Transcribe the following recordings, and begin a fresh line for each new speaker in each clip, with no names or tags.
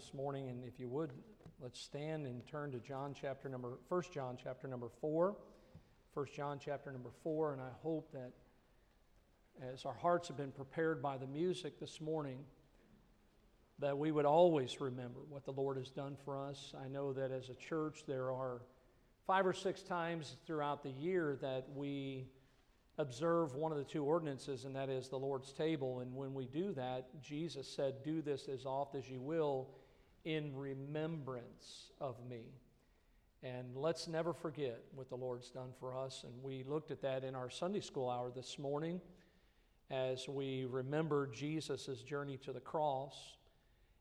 this morning, and if you would, let's stand and turn to John chapter number, 1 John chapter number 4. 1 John chapter number 4, and I hope that as our hearts have been prepared by the music this morning, that we would always remember what the Lord has done for us. I know that as a church, there are five or six times throughout the year that we observe one of the two ordinances, and that is the Lord's table. And when we do that, Jesus said, Do this as oft as you will in remembrance of me. And let's never forget what the Lord's done for us. And we looked at that in our Sunday school hour this morning as we remember Jesus' journey to the cross.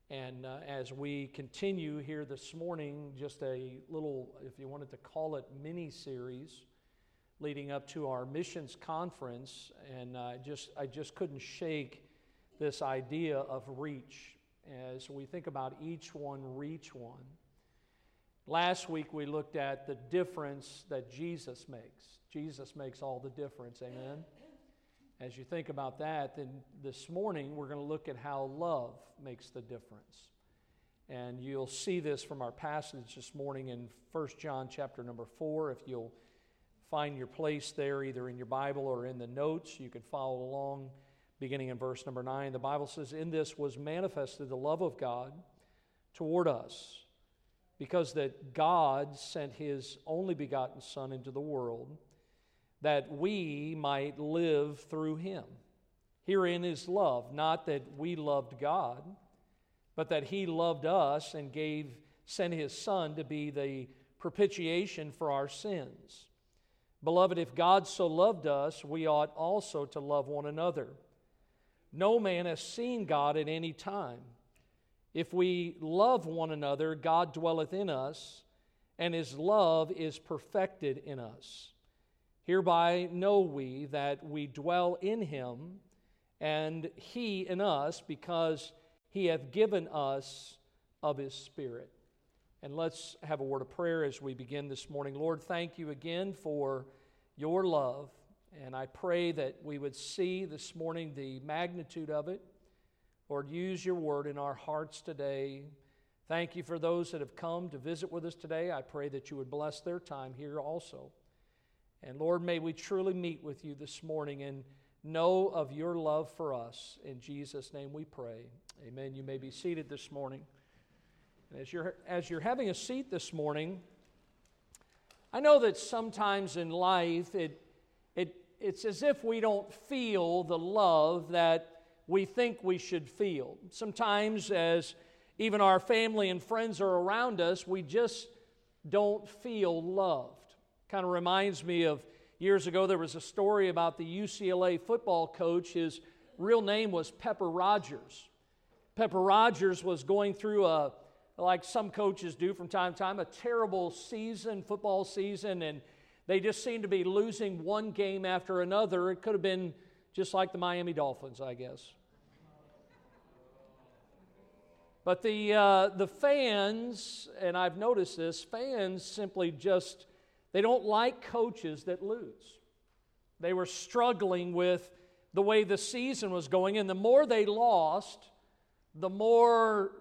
And uh, as we continue here this morning, just a little, if you wanted to call it, mini series leading up to our missions conference, and uh, just I just couldn't shake this idea of reach as we think about each one reach one. Last week we looked at the difference that Jesus makes. Jesus makes all the difference. Amen. As you think about that, then this morning we're going to look at how love makes the difference. And you'll see this from our passage this morning in 1 John chapter number 4 if you'll find your place there either in your Bible or in the notes. You can follow along beginning in verse number 9. The Bible says, In this was manifested the love of God toward us, because that God sent his only begotten Son into the world, that we might live through him. Herein is love, not that we loved God, but that he loved us and gave sent his son to be the propitiation for our sins. Beloved, if God so loved us, we ought also to love one another. No man has seen God at any time. If we love one another, God dwelleth in us, and his love is perfected in us. Hereby know we that we dwell in him, and he in us, because he hath given us of his Spirit. And let's have a word of prayer as we begin this morning. Lord, thank you again for your love. And I pray that we would see this morning the magnitude of it. Lord, use your word in our hearts today. Thank you for those that have come to visit with us today. I pray that you would bless their time here also. And Lord, may we truly meet with you this morning and know of your love for us. In Jesus' name we pray. Amen. You may be seated this morning. And as you're, as you're having a seat this morning, I know that sometimes in life it, it's as if we don't feel the love that we think we should feel. Sometimes, as even our family and friends are around us, we just don't feel loved. Kind of reminds me of years ago, there was a story about the UCLA football coach. His real name was Pepper Rodgers. Pepper Rodgers was going through a like some coaches do from time to time, a terrible season, football season, and they just seem to be losing one game after another. It could have been just like the Miami Dolphins, I guess. But the, uh, the fans, and I've noticed this, fans simply just, they don't like coaches that lose. They were struggling with the way the season was going, and the more they lost, the more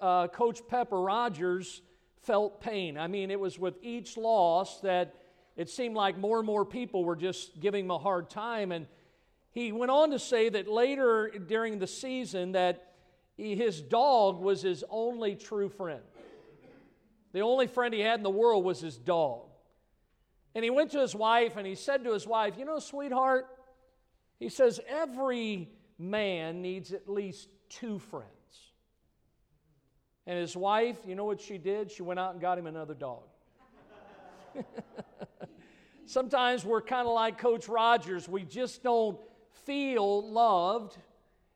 uh, Coach Pepper Rodgers felt pain. I mean, it was with each loss that it seemed like more and more people were just giving him a hard time. And he went on to say that later during the season that his dog was his only true friend. The only friend he had in the world was his dog. And he went to his wife and he said to his wife, You know, sweetheart, he says, every man needs at least two friends. And his wife, you know what she did? She went out and got him another dog. Sometimes we're kind of like Coach Rodgers. We just don't feel loved.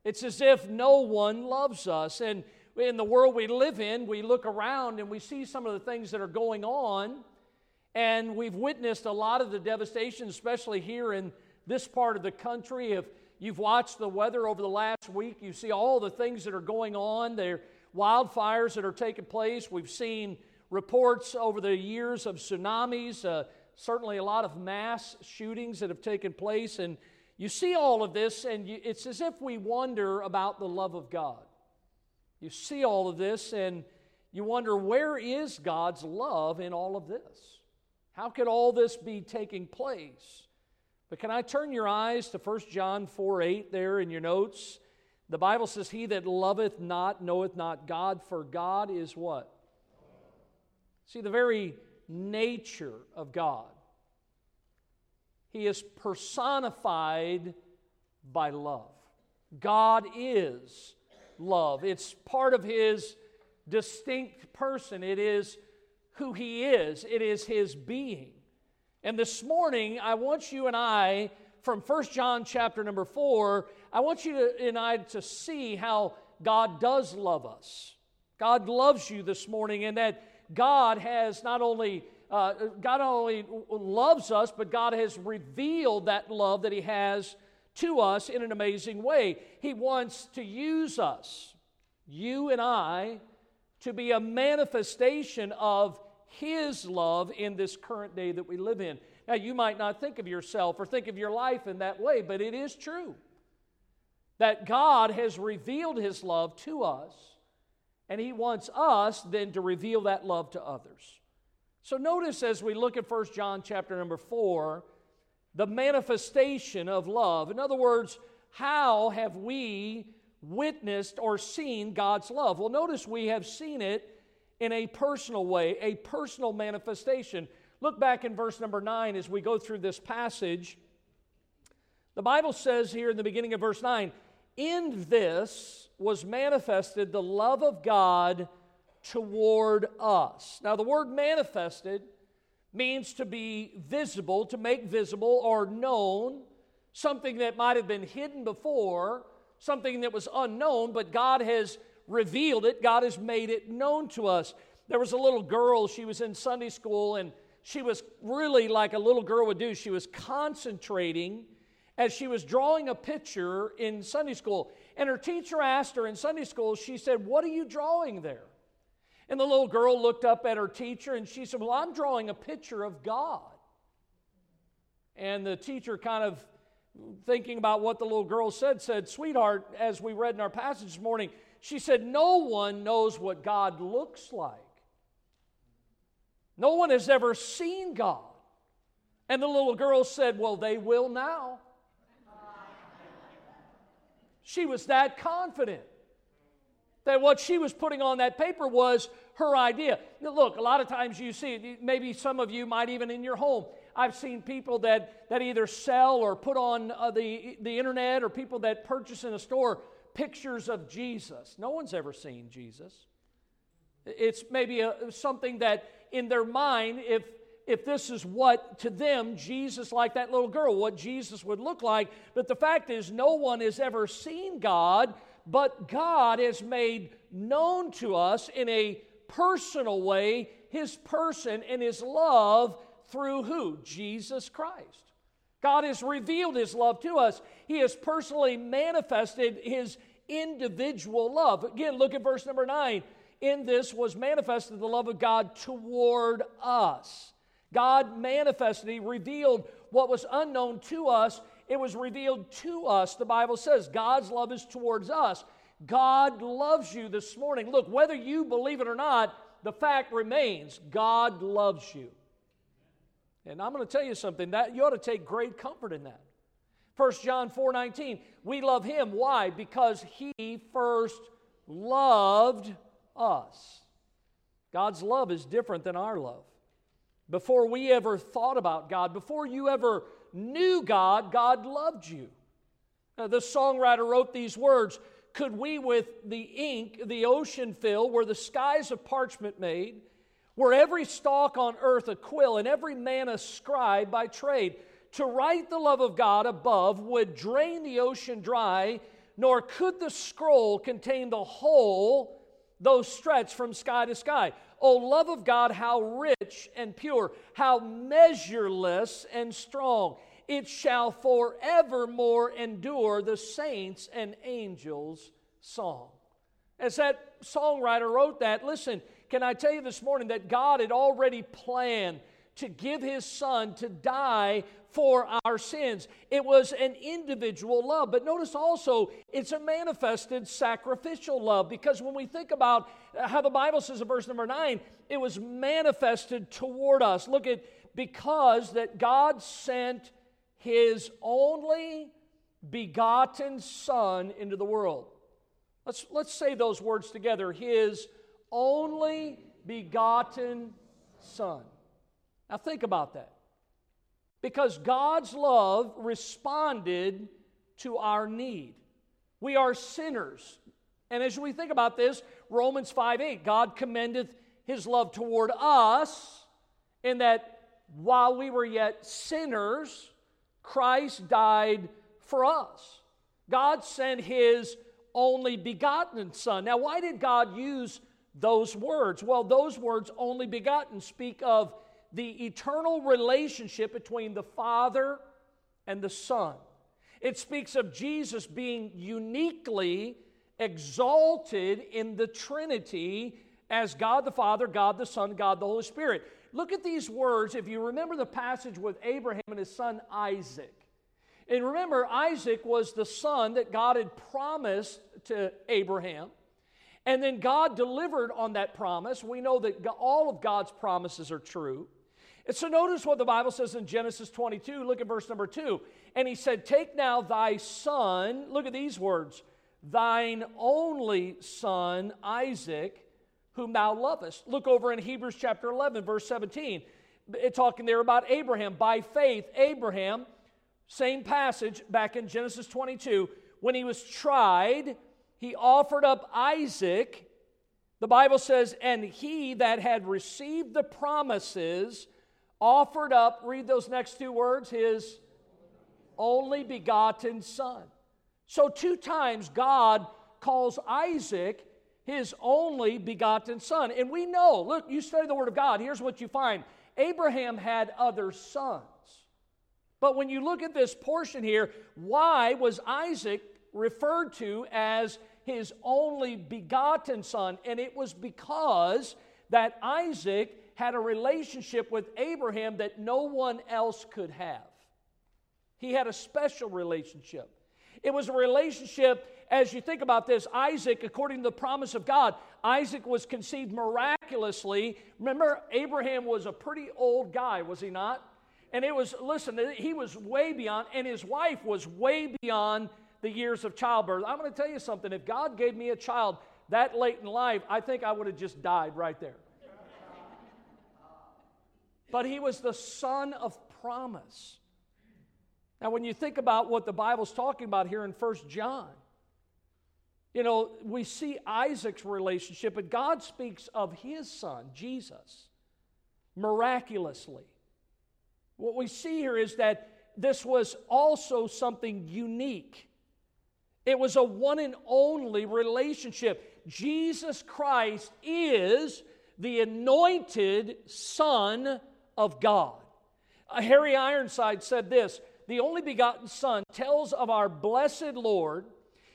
It's as if no one loves us. And in the world we live in, we look around and we see some of the things that are going on. And we've witnessed a lot of the devastation, especially here in this part of the country. If you've watched the weather over the last week, you see all the things that are going on. There, are wildfires that are taking place. We've seen reports over the years of tsunamis, uh, certainly a lot of mass shootings that have taken place. And you see all of this, and you, it's as if we wonder about the love of God. You see all of this and you wonder where is God's love in all of this? How could all this be taking place? But can I turn your eyes to 1 John 4 8 there in your notes? The Bible says, He that loveth not knoweth not God, for God is what? See, the very nature of God. He is personified by love. God is love. It's part of His distinct person. It is who He is, it is His being. And this morning, I want you and I, from 1 John chapter number 4, I want you to, and I to see how God does love us. God loves you this morning, and that God has not only uh, God not only loves us, but God has revealed that love that He has to us in an amazing way. He wants to use us, you and I, to be a manifestation of His love in this current day that we live in. Now, you might not think of yourself or think of your life in that way, but it is true that God has revealed His love to us, and He wants us then to reveal that love to others. So notice as we look at 1 John chapter number 4, the manifestation of love. In other words, how have we witnessed or seen God's love? Well, notice we have seen it in a personal way, a personal manifestation. Look back in verse number 9 as we go through this passage. The Bible says here in the beginning of verse 9, in this was manifested the love of God toward us. Now, the word manifested means to be visible, to make visible or known, something that might have been hidden before, something that was unknown, but God has revealed it, God has made it known to us. There was a little girl, she was in Sunday school, and she was really like a little girl would do. She was concentrating as she was drawing a picture in Sunday school. And her teacher asked her in Sunday school, she said, What are you drawing there? And the little girl looked up at her teacher and she said, Well, I'm drawing a picture of God. And the teacher, kind of thinking about what the little girl said, said, Sweetheart, as we read in our passage this morning, she said, No one knows what God looks like. No one has ever seen God. And the little girl said, Well, they will now. She was that confident that what she was putting on that paper was her idea. Now, look, a lot of times you see, maybe some of you might even in your home. I've seen people that, that either sell or put on uh, the, the internet or people that purchase in a store pictures of Jesus. No one's ever seen Jesus. It's maybe a, something that in their mind, if, if this is what to them, Jesus, like that little girl, what Jesus would look like. But the fact is, no one has ever seen God, but God has made known to us in a personal way his person and his love through who? Jesus Christ. God has revealed his love to us. He has personally manifested his individual love. Again, look at verse number 9. In this was manifested the love of God toward us. God manifested, He revealed what was unknown to us. It was revealed to us. The Bible says God's love is towards us. God loves you this morning. Look, whether you believe it or not, the fact remains God loves you. And I'm going to tell you something that you ought to take great comfort in that. 1 John 4 19, we love him. Why? Because he first loved us. God's love is different than our love. Before we ever thought about God, before you ever knew God, God loved you. Now, the songwriter wrote these words Could we with the ink the ocean fill, were the skies of parchment made, were every stalk on earth a quill, and every man a scribe by trade? To write the love of God above would drain the ocean dry, nor could the scroll contain the whole, though stretched from sky to sky. O love of God, how rich and pure, how measureless and strong. It shall forevermore endure the saints and angels' song. As that songwriter wrote that, listen, can I tell you this morning that God had already planned to give his son to die for our sins. It was an individual love, but notice also it's a manifested sacrificial love because when we think about how the Bible says in verse number 9, it was manifested toward us. Look at because that God sent his only begotten son into the world. Let's let's say those words together. His only begotten son. Now think about that. Because God's love responded to our need. We are sinners. And as we think about this, Romans 5 8, God commendeth his love toward us in that while we were yet sinners, Christ died for us. God sent his only begotten Son. Now, why did God use those words? Well, those words, only begotten, speak of the eternal relationship between the Father and the Son. It speaks of Jesus being uniquely exalted in the Trinity as God the Father, God the Son, God the Holy Spirit. Look at these words if you remember the passage with Abraham and his son Isaac. And remember, Isaac was the son that God had promised to Abraham. And then God delivered on that promise. We know that all of God's promises are true. And so notice what the Bible says in Genesis 22. Look at verse number 2. And he said, Take now thy son, look at these words, thine only son, Isaac, whom thou lovest. Look over in Hebrews chapter 11, verse 17. It's talking there about Abraham. By faith, Abraham, same passage back in Genesis 22, when he was tried, he offered up Isaac. The Bible says, and he that had received the promises offered up, read those next two words, his only begotten son. So, two times God calls Isaac his only begotten son. And we know, look, you study the Word of God, here's what you find Abraham had other sons. But when you look at this portion here, why was Isaac referred to as his only begotten son? And it was because that Isaac had a relationship with Abraham that no one else could have. He had a special relationship. It was a relationship, as you think about this, Isaac, according to the promise of God, Isaac was conceived miraculously. Remember, Abraham was a pretty old guy, was he not? And it was, listen, he was way beyond, and his wife was way beyond the years of childbirth. I'm going to tell you something. If God gave me a child that late in life, I think I would have just died right there but he was the son of promise. Now, when you think about what the Bible's talking about here in First John, you know, we see Isaac's relationship, but God speaks of his son, Jesus, miraculously. What we see here is that this was also something unique. It was a one and only relationship. Jesus Christ is the anointed Son of God. Uh, Harry Ironside said this The only begotten Son tells of our blessed Lord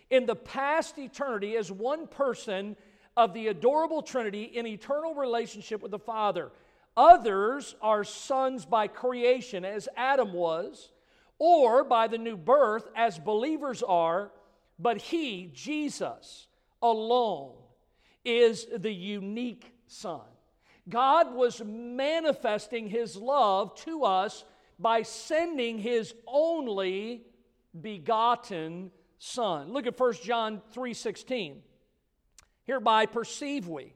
in the past eternity as one person of the adorable Trinity in eternal relationship with the Father. Others are sons by creation, as Adam was, or by the new birth, as believers are, but He, Jesus, alone is the unique Son. God was manifesting his love to us by sending his only begotten son. Look at 1 John 3:16. Hereby perceive we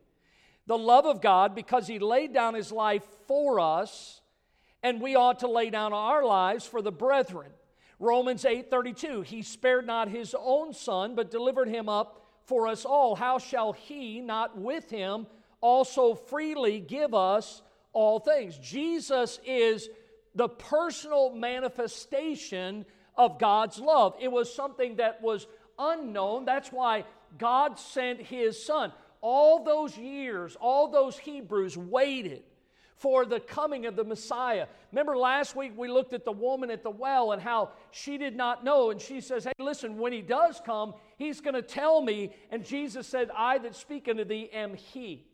the love of God because he laid down his life for us and we ought to lay down our lives for the brethren. Romans 8:32 He spared not his own son but delivered him up for us all. How shall he not with him also freely give us all things. Jesus is the personal manifestation of God's love. It was something that was unknown. That's why God sent his son. All those years, all those Hebrews waited for the coming of the Messiah. Remember last week we looked at the woman at the well and how she did not know. And she says, Hey, listen, when he does come, he's going to tell me. And Jesus said, I that speak unto thee am he.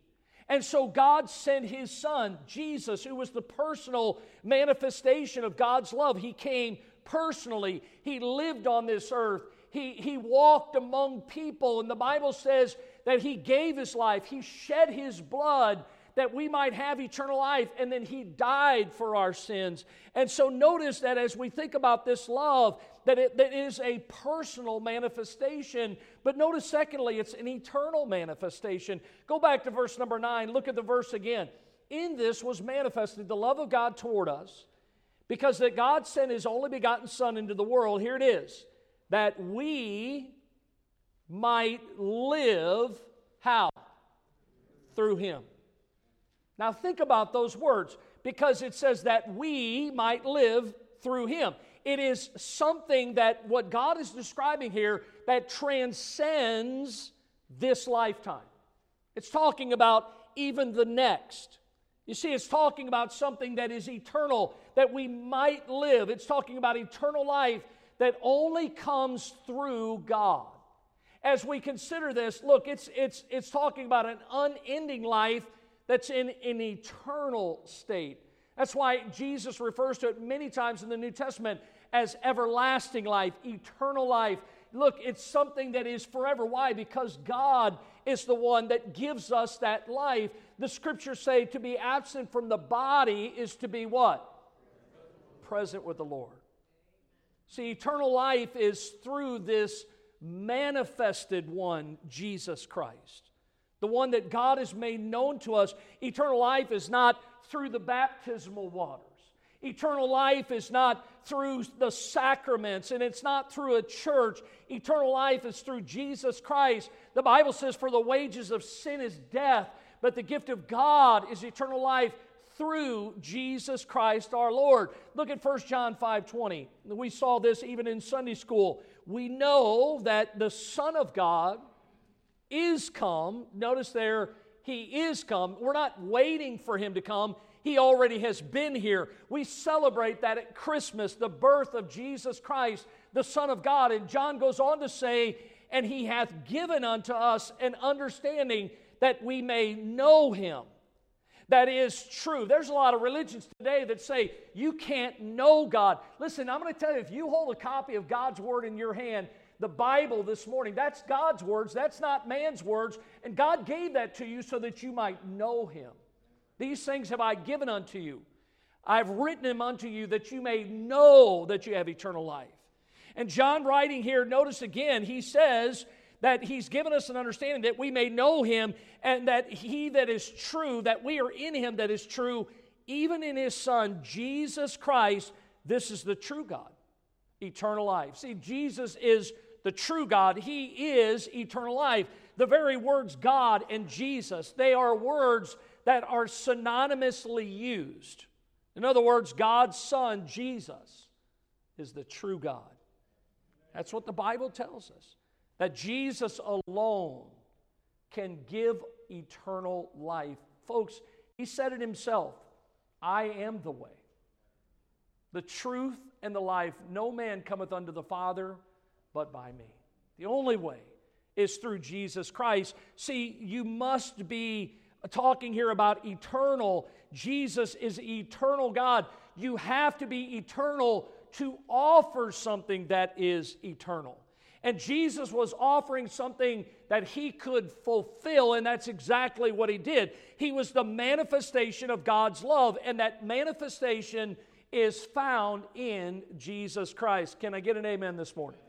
And so God sent his son, Jesus, who was the personal manifestation of God's love. He came personally, he lived on this earth, he, he walked among people. And the Bible says that he gave his life, he shed his blood that we might have eternal life, and then he died for our sins. And so notice that as we think about this love, that it that is a personal manifestation. But notice, secondly, it's an eternal manifestation. Go back to verse number nine, look at the verse again. In this was manifested the love of God toward us, because that God sent his only begotten Son into the world. Here it is, that we might live how? Through him. Now think about those words because it says that we might live through him. It is something that what God is describing here that transcends this lifetime. It's talking about even the next. You see, it's talking about something that is eternal, that we might live. It's talking about eternal life that only comes through God. As we consider this, look, it's, it's, it's talking about an unending life that's in an eternal state. That's why Jesus refers to it many times in the New Testament as everlasting life, eternal life. Look, it's something that is forever. Why? Because God is the one that gives us that life. The scriptures say to be absent from the body is to be what? Present with the Lord. See, eternal life is through this manifested one, Jesus Christ the one that God has made known to us. Eternal life is not through the baptismal waters. Eternal life is not through the sacraments and it's not through a church. Eternal life is through Jesus Christ. The Bible says, For the wages of sin is death, but the gift of God is eternal life through Jesus Christ our Lord. Look at 1 John 5 20. We saw this even in Sunday school. We know that the Son of God, is come. Notice there, he is come. We're not waiting for him to come. He already has been here. We celebrate that at Christmas, the birth of Jesus Christ, the Son of God. And John goes on to say, And he hath given unto us an understanding that we may know him. That is true. There's a lot of religions today that say you can't know God. Listen, I'm going to tell you if you hold a copy of God's Word in your hand, the Bible this morning. That's God's words, that's not man's words. And God gave that to you so that you might know Him. These things have I given unto you. I've written them unto you that you may know that you have eternal life. And John, writing here, notice again, he says that he's given us an understanding that we may know him and that he that is true, that we are in him that is true, even in his Son, Jesus Christ. This is the true God, eternal life. See, Jesus is the true God. He is eternal life. The very words God and Jesus, they are words that are synonymously used. In other words, God's Son, Jesus, is the true God. That's what the Bible tells us. That Jesus alone can give eternal life. Folks, he said it himself I am the way, the truth, and the life. No man cometh unto the Father but by me. The only way is through Jesus Christ. See, you must be talking here about eternal. Jesus is eternal God. You have to be eternal to offer something that is eternal. And Jesus was offering something that he could fulfill, and that's exactly what he did. He was the manifestation of God's love, and that manifestation is found in Jesus Christ. Can I get an amen this morning?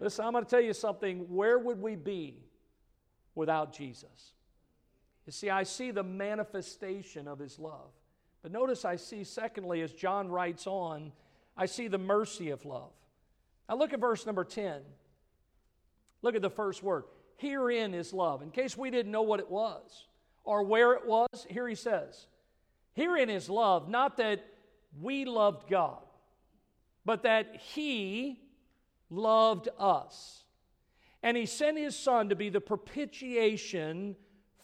Listen, I'm going to tell you something. Where would we be without Jesus? You see, I see the manifestation of his love. But notice I see, secondly, as John writes on, I see the mercy of love. Now look at verse number 10. Look at the first word. Herein is love. In case we didn't know what it was or where it was, here he says, Herein is love, not that we loved God, but that he loved us. And he sent his son to be the propitiation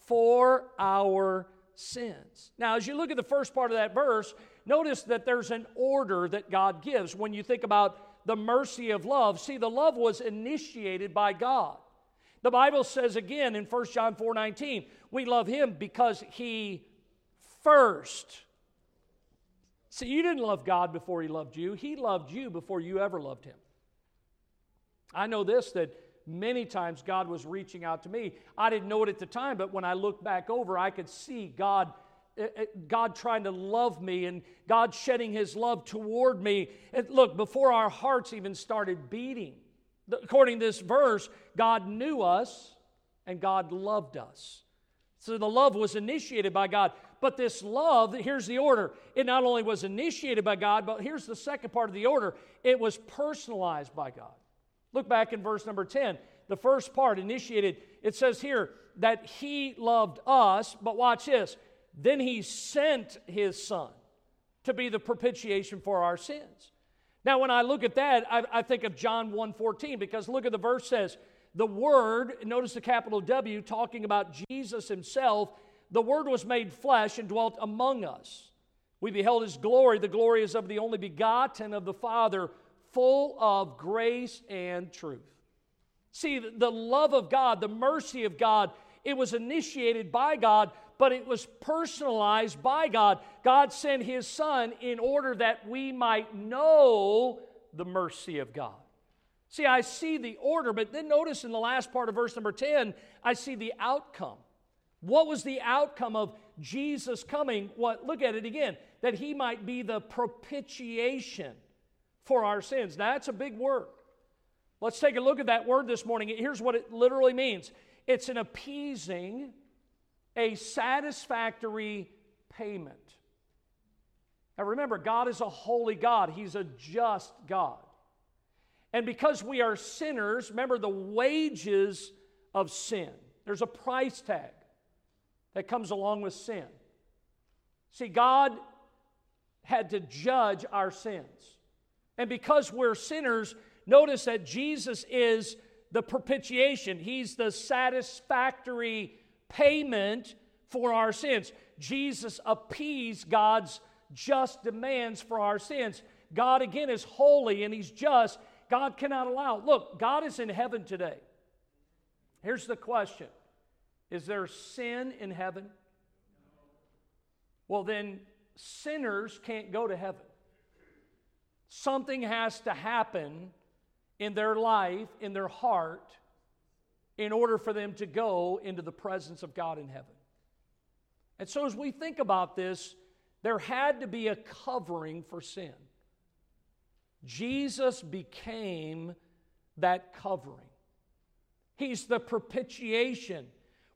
for our sins. Now, as you look at the first part of that verse, notice that there's an order that God gives when you think about the mercy of love. See, the love was initiated by God. The Bible says again in 1 John 4 19, we love him because he first. See, you didn't love God before he loved you, he loved you before you ever loved him. I know this that many times God was reaching out to me. I didn't know it at the time, but when I look back over, I could see God. Eh, eh, God trying to love me and God shedding His love toward me. And look, before our hearts even started beating, according to this verse, God knew us and God loved us. So the love was initiated by God. But this love, here's the order. It not only was initiated by God, but here's the second part of the order it was personalized by God. Look back in verse number 10. The first part initiated, it says here that he loved us, but watch this. Then he sent his son to be the propitiation for our sins. Now, when I look at that, I, I think of John 1.14 because look at the verse says, the Word, notice the capital W, talking about Jesus Himself, the Word was made flesh and dwelt among us. We beheld His glory. The glory is of the only begotten of the Father, full of grace and truth. See, the love of God, the mercy of God, it was initiated by God, but it was personalized by God. God sent His Son in order that we might know the mercy of God. See, I see the order, but then notice in the last part of verse number 10, I see the outcome. What was the outcome of Jesus coming? What look at it again, that he might be the propitiation for our sins. Now, that's a big word. Let's take a look at that word this morning. Here's what it literally means it's an appeasing, a satisfactory payment. Now, remember, God is a holy God, He's a just God. And because we are sinners, remember the wages of sin, there's a price tag that comes along with sin. See, God had to judge our sins. And because we're sinners, notice that Jesus is the propitiation, He's the satisfactory payment for our sins. Jesus appeased God's just demands for our sins. God, again, is holy and He's just. God cannot allow. Look, God is in heaven today. Here's the question Is there sin in heaven? Well, then sinners can't go to heaven. Something has to happen in their life, in their heart, in order for them to go into the presence of God in heaven. And so, as we think about this, there had to be a covering for sin. Jesus became that covering. He's the propitiation.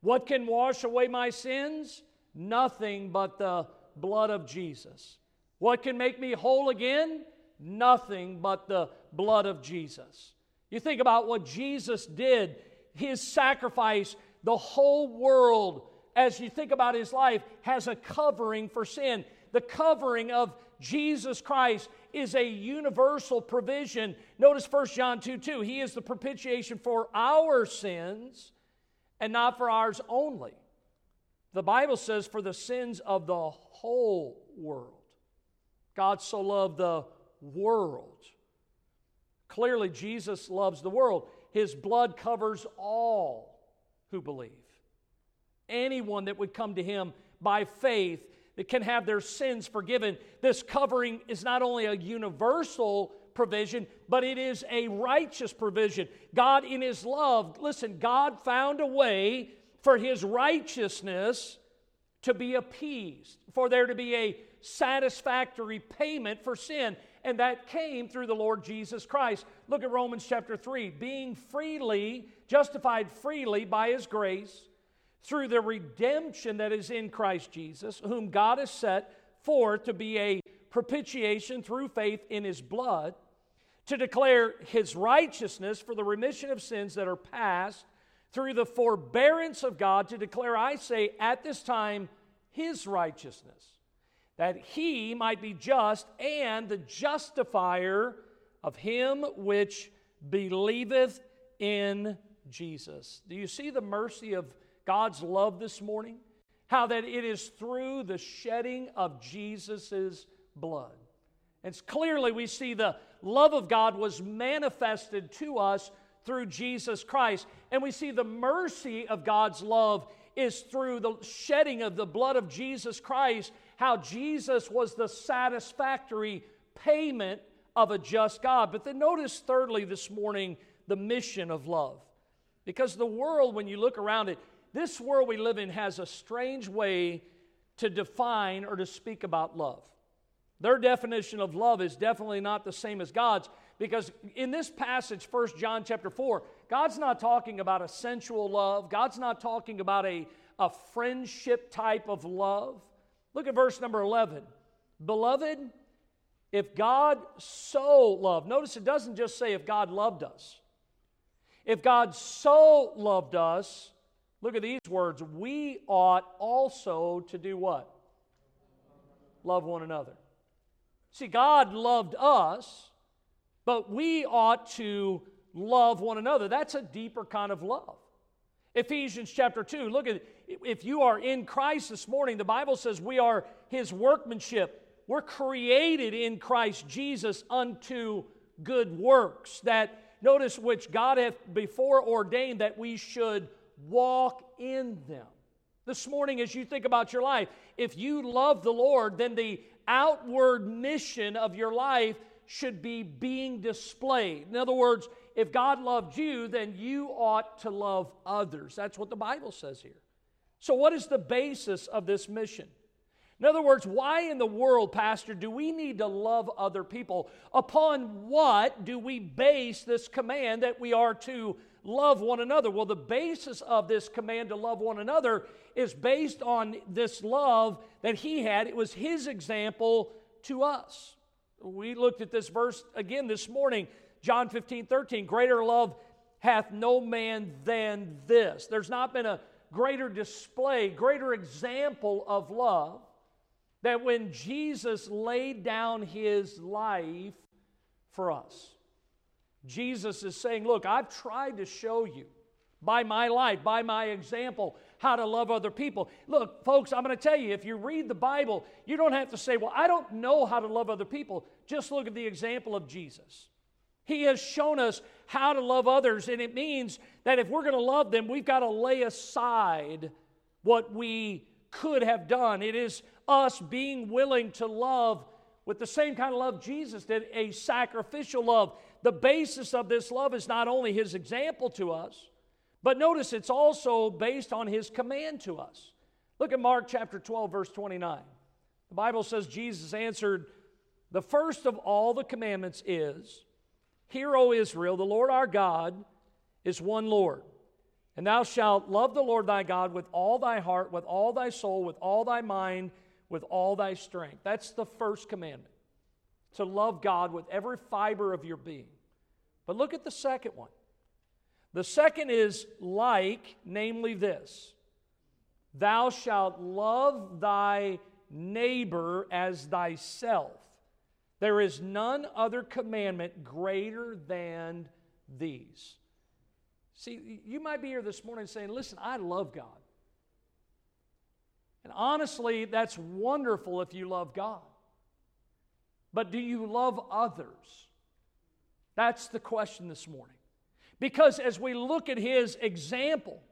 What can wash away my sins? Nothing but the blood of Jesus. What can make me whole again? Nothing but the blood of Jesus. You think about what Jesus did, his sacrifice, the whole world, as you think about his life, has a covering for sin. The covering of Jesus Christ is a universal provision. Notice 1 John 2 2. He is the propitiation for our sins and not for ours only. The Bible says, for the sins of the whole world. God so loved the world. Clearly, Jesus loves the world. His blood covers all who believe. Anyone that would come to him by faith that can have their sins forgiven. This covering is not only a universal provision, but it is a righteous provision. God, in His love, listen, God found a way for His righteousness to be appeased, for there to be a satisfactory payment for sin and that came through the Lord Jesus Christ. Look at Romans chapter 3. Being freely, justified freely by his grace, through the redemption that is in Christ Jesus, whom God has set forth to be a propitiation through faith in his blood, to declare his righteousness for the remission of sins that are past, through the forbearance of God, to declare, I say, at this time, his righteousness that he might be just and the justifier of him which believeth in Jesus. Do you see the mercy of God's love this morning? How that it is through the shedding of Jesus' blood. And clearly we see the love of God was manifested to us through Jesus Christ. And we see the mercy of God's love is through the shedding of the blood of Jesus Christ, how Jesus was the satisfactory payment of a just God. But then notice, thirdly, this morning, the mission of love. Because the world, when you look around it, this world we live in has a strange way to define or to speak about love. Their definition of love is definitely not the same as God's because in this passage 1 John chapter 4 God's not talking about a sensual love God's not talking about a, a friendship type of love look at verse number 11 beloved if God so loved notice it doesn't just say if God loved us if God so loved us look at these words we ought also to do what love one another See, God loved us, but we ought to love one another. That's a deeper kind of love. Ephesians chapter 2, look at if you are in Christ this morning, the Bible says we are his workmanship. We're created in Christ Jesus unto good works that notice which God hath before ordained that we should walk in them. This morning, as you think about your life, if you love the Lord, then the outward mission of your life should be being displayed. In other words, if God loved you, then you ought to love others. That's what the Bible says here. So, what is the basis of this mission? In other words, why in the world, Pastor, do we need to love other people? Upon what do we base this command that we are to love one another? Well, the basis of this command to love one another is based on this love that he had. It was his example to us. We looked at this verse again this morning, John 15, 13. Greater love hath no man than this. There's not been a greater display, greater example of love that when Jesus laid down his life for us. Jesus is saying, Look, I've tried to show you by my life, by my example, how to love other people. Look, folks, I'm going to tell you if you read the Bible, you don't have to say, Well, I don't know how to love other people. Just look at the example of Jesus. He has shown us how to love others, and it means that if we're going to love them, we've got to lay aside what we could have done. It is us being willing to love with the same kind of love Jesus did, a sacrificial love. The basis of this love is not only his example to us, but notice it's also based on his command to us. Look at Mark chapter 12, verse 29. The Bible says Jesus answered, The first of all the commandments is, Hear, O Israel, the Lord our God is one Lord. And thou shalt love the Lord thy God with all thy heart, with all thy soul, with all thy mind, with all thy strength. That's the first commandment to love God with every fiber of your being. But look at the second one. The second is like, namely this Thou shalt love thy neighbor as thyself. There is none other commandment greater than these. See, you might be here this morning saying, Listen, I love God. And honestly, that's wonderful if you love God. But do you love others? That's the question this morning. Because as we look at his example,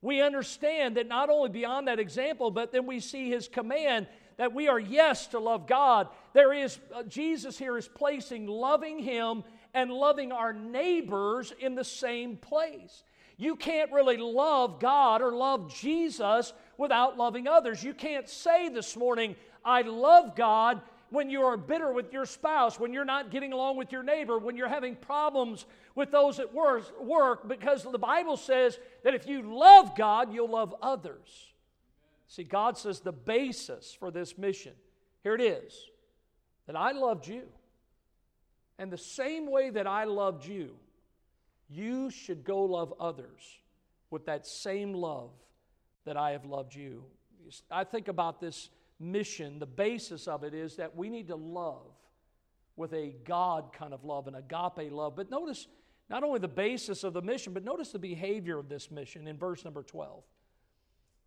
we understand that not only beyond that example, but then we see his command that we are, yes, to love God. There is, uh, Jesus here is placing loving him and loving our neighbors in the same place. You can't really love God or love Jesus without loving others. You can't say this morning, I love God when you are bitter with your spouse, when you're not getting along with your neighbor, when you're having problems with those at work, because the Bible says that if you love God, you'll love others. See, God says the basis for this mission, here it is, that I loved you. And the same way that I loved you, you should go love others with that same love that I have loved you. I think about this mission, the basis of it is that we need to love with a God kind of love, an agape love. But notice not only the basis of the mission, but notice the behavior of this mission in verse number 12.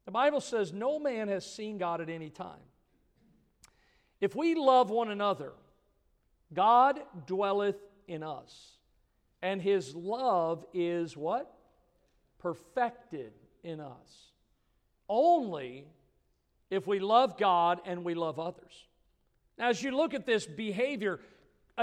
The Bible says, No man has seen God at any time. If we love one another, God dwelleth in us, And his love is what? Perfected in us. Only if we love God and we love others. Now, as you look at this behavior,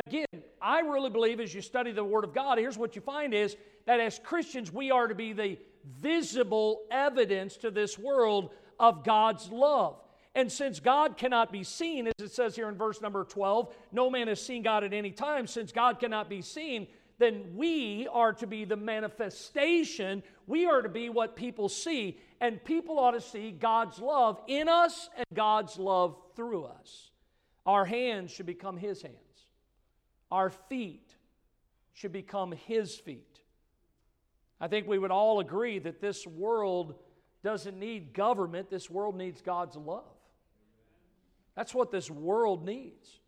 again, I really believe as you study the Word of God, here's what you find is that as Christians, we are to be the visible evidence to this world of God's love. And since God cannot be seen, as it says here in verse number 12, no man has seen God at any time, since God cannot be seen, then we are to be the manifestation. We are to be what people see. And people ought to see God's love in us and God's love through us. Our hands should become His hands, our feet should become His feet. I think we would all agree that this world doesn't need government, this world needs God's love. That's what this world needs.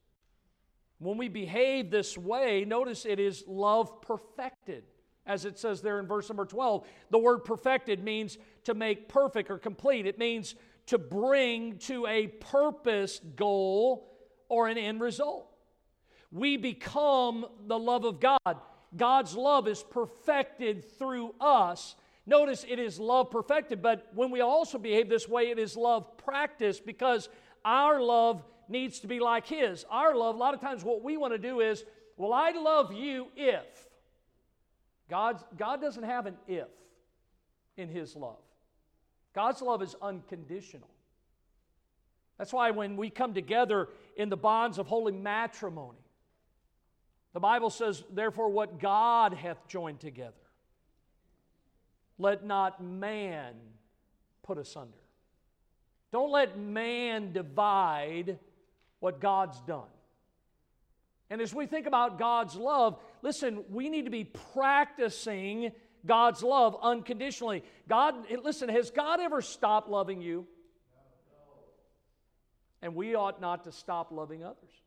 When we behave this way, notice it is love perfected. As it says there in verse number 12, the word perfected means to make perfect or complete. It means to bring to a purpose, goal, or an end result. We become the love of God. God's love is perfected through us. Notice it is love perfected, but when we also behave this way, it is love practiced because our love needs to be like His. Our love, a lot of times, what we want to do is, well, I love you if. God's, God doesn't have an if in His love. God's love is unconditional. That's why when we come together in the bonds of holy matrimony, the Bible says, therefore, what God hath joined together, let not man put asunder. Don't let man divide what God's done. And as we think about God's love, listen, we need to be practicing God's love unconditionally. God, listen, has God ever stopped loving you? And we ought not to stop loving others.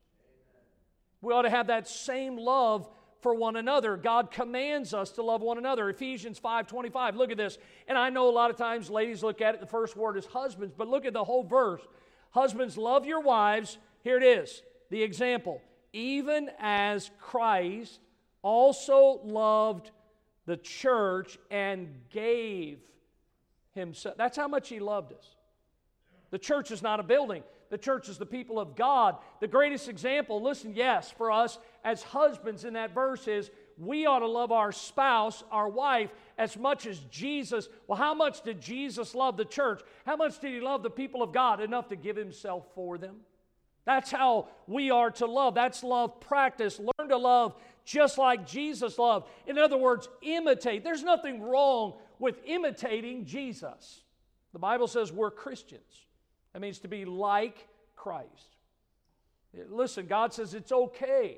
We ought to have that same love for one another. God commands us to love one another. Ephesians 5:25. Look at this. And I know a lot of times ladies look at it the first word is husbands, but look at the whole verse. Husbands love your wives. Here it is. The example. Even as Christ also loved the church and gave himself. That's how much he loved us. The church is not a building the church is the people of God. The greatest example, listen, yes, for us as husbands in that verse is we ought to love our spouse, our wife, as much as Jesus. Well, how much did Jesus love the church? How much did he love the people of God? Enough to give himself for them. That's how we are to love. That's love practice. Learn to love just like Jesus loved. In other words, imitate. There's nothing wrong with imitating Jesus. The Bible says we're Christians. That means to be like Christ. Listen, God says it's okay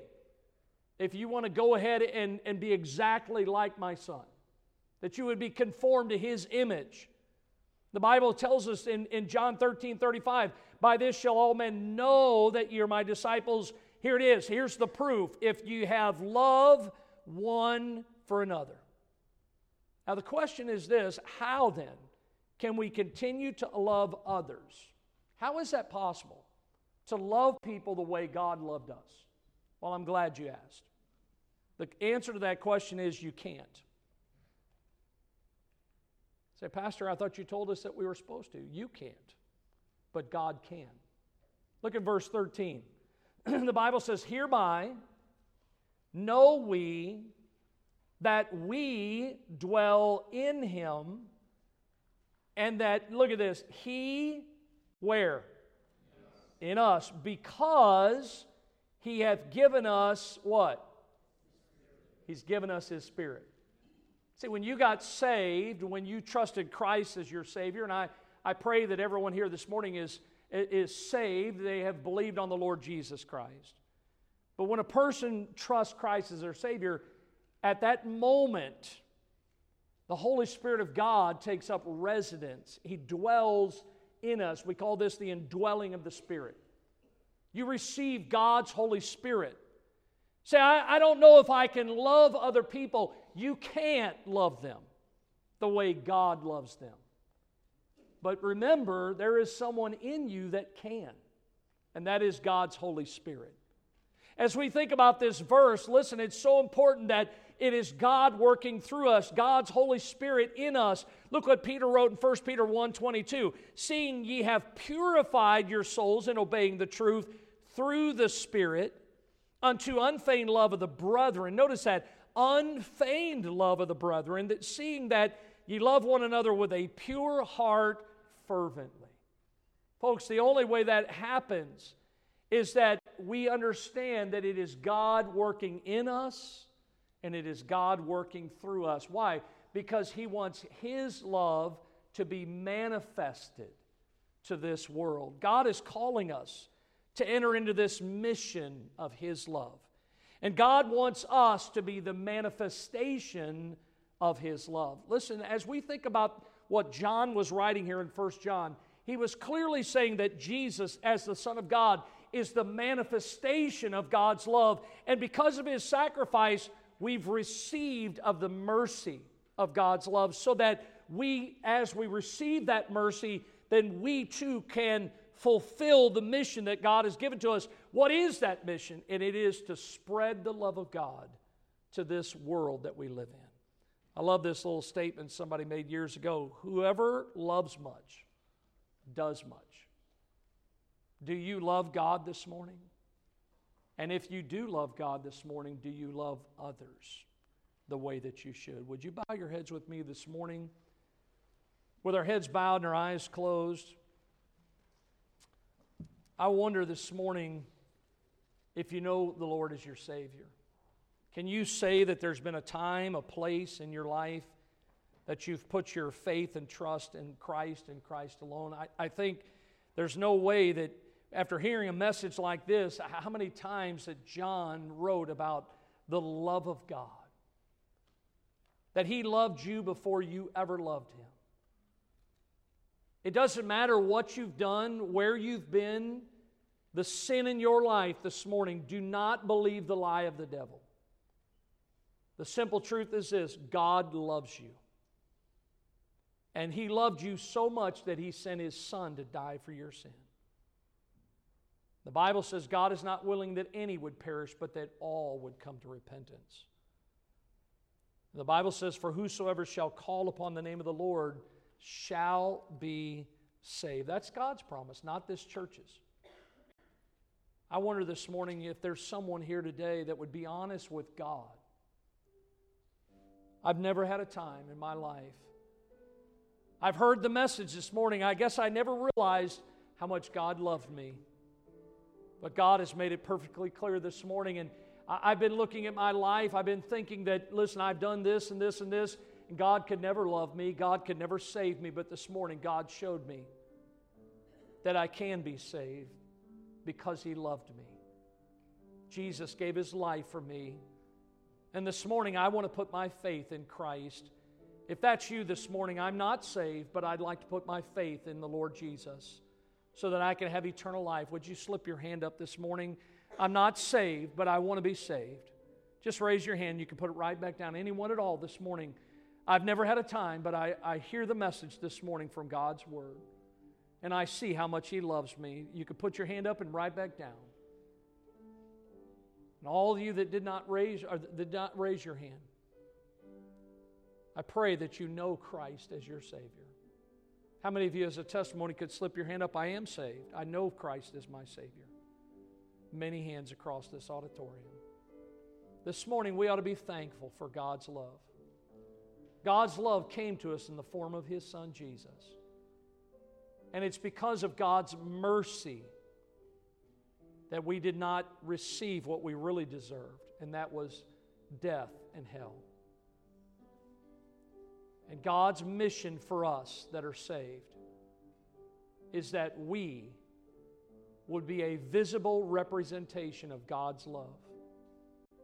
if you want to go ahead and, and be exactly like my son, that you would be conformed to his image. The Bible tells us in, in John 13 35, by this shall all men know that you're my disciples. Here it is. Here's the proof. If you have love one for another. Now, the question is this how then can we continue to love others? How is that possible? To love people the way God loved us? Well, I'm glad you asked. The answer to that question is you can't. Say, Pastor, I thought you told us that we were supposed to. You can't, but God can. Look at verse 13. the Bible says, Hereby know we that we dwell in him, and that, look at this, he where? In us. Because he hath given us what? He's given us his spirit. See, when you got saved, when you trusted Christ as your Savior, and I, I pray that everyone here this morning is, is saved, they have believed on the Lord Jesus Christ. But when a person trusts Christ as their Savior, at that moment, the Holy Spirit of God takes up residence. He dwells in us. We call this the indwelling of the Spirit. You receive God's Holy Spirit. Say, I, I don't know if I can love other people. You can't love them the way God loves them. But remember, there is someone in you that can, and that is God's Holy Spirit. As we think about this verse, listen, it's so important that it is God working through us, God's Holy Spirit in us. Look what Peter wrote in 1 Peter 1 22. Seeing ye have purified your souls in obeying the truth through the Spirit unto unfeigned love of the brethren. Notice that unfeigned love of the brethren, that seeing that ye love one another with a pure heart fervently. Folks, the only way that happens is that we understand that it is God working in us and it is God working through us. Why? Because He wants His love to be manifested to this world. God is calling us to enter into this mission of His love. And God wants us to be the manifestation of His love. Listen, as we think about what John was writing here in 1 John, he was clearly saying that Jesus, as the Son of God, is the manifestation of God's love. And because of his sacrifice, we've received of the mercy of God's love, so that we, as we receive that mercy, then we too can fulfill the mission that God has given to us. What is that mission? And it is to spread the love of God to this world that we live in. I love this little statement somebody made years ago whoever loves much does much. Do you love God this morning? And if you do love God this morning, do you love others the way that you should? Would you bow your heads with me this morning? With our heads bowed and our eyes closed, I wonder this morning if you know the Lord as your Savior. Can you say that there's been a time, a place in your life that you've put your faith and trust in Christ and Christ alone? I, I think there's no way that after hearing a message like this, how many times that John wrote about the love of God? That he loved you before you ever loved him. It doesn't matter what you've done, where you've been, the sin in your life this morning. Do not believe the lie of the devil. The simple truth is this God loves you. And he loved you so much that he sent his son to die for your sin. The Bible says God is not willing that any would perish, but that all would come to repentance. The Bible says, For whosoever shall call upon the name of the Lord shall be saved. That's God's promise, not this church's. I wonder this morning if there's someone here today that would be honest with God. I've never had a time in my life. I've heard the message this morning. I guess I never realized how much God loved me. But God has made it perfectly clear this morning. And I've been looking at my life. I've been thinking that, listen, I've done this and this and this. And God could never love me. God could never save me. But this morning, God showed me that I can be saved because He loved me. Jesus gave His life for me. And this morning, I want to put my faith in Christ. If that's you this morning, I'm not saved, but I'd like to put my faith in the Lord Jesus so that I can have eternal life. Would you slip your hand up this morning? I'm not saved, but I want to be saved. Just raise your hand. You can put it right back down. Anyone at all this morning. I've never had a time, but I, I hear the message this morning from God's Word. And I see how much He loves me. You can put your hand up and right back down. And all of you that did not raise or did not raise your hand, I pray that you know Christ as your Savior. How many of you, as a testimony, could slip your hand up? I am saved. I know Christ is my Savior. Many hands across this auditorium. This morning, we ought to be thankful for God's love. God's love came to us in the form of His Son, Jesus. And it's because of God's mercy that we did not receive what we really deserved, and that was death and hell. And God's mission for us that are saved is that we would be a visible representation of God's love.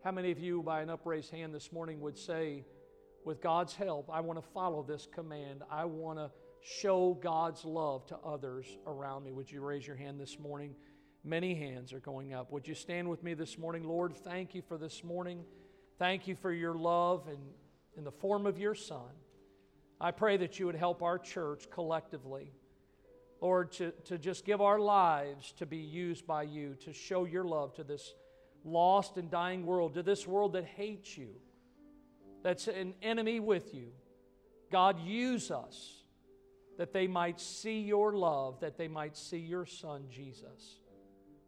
How many of you, by an upraised hand this morning, would say, with God's help, I want to follow this command? I want to show God's love to others around me. Would you raise your hand this morning? Many hands are going up. Would you stand with me this morning? Lord, thank you for this morning. Thank you for your love and in the form of your Son. I pray that you would help our church collectively, Lord, to, to just give our lives to be used by you to show your love to this lost and dying world, to this world that hates you. that's an enemy with you. God, use us that they might see your love, that they might see your Son, Jesus.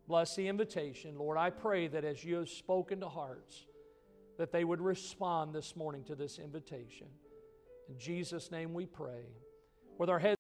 Bless the invitation. Lord, I pray that as you have spoken to hearts, that they would respond this morning to this invitation. In Jesus' name we pray. With our heads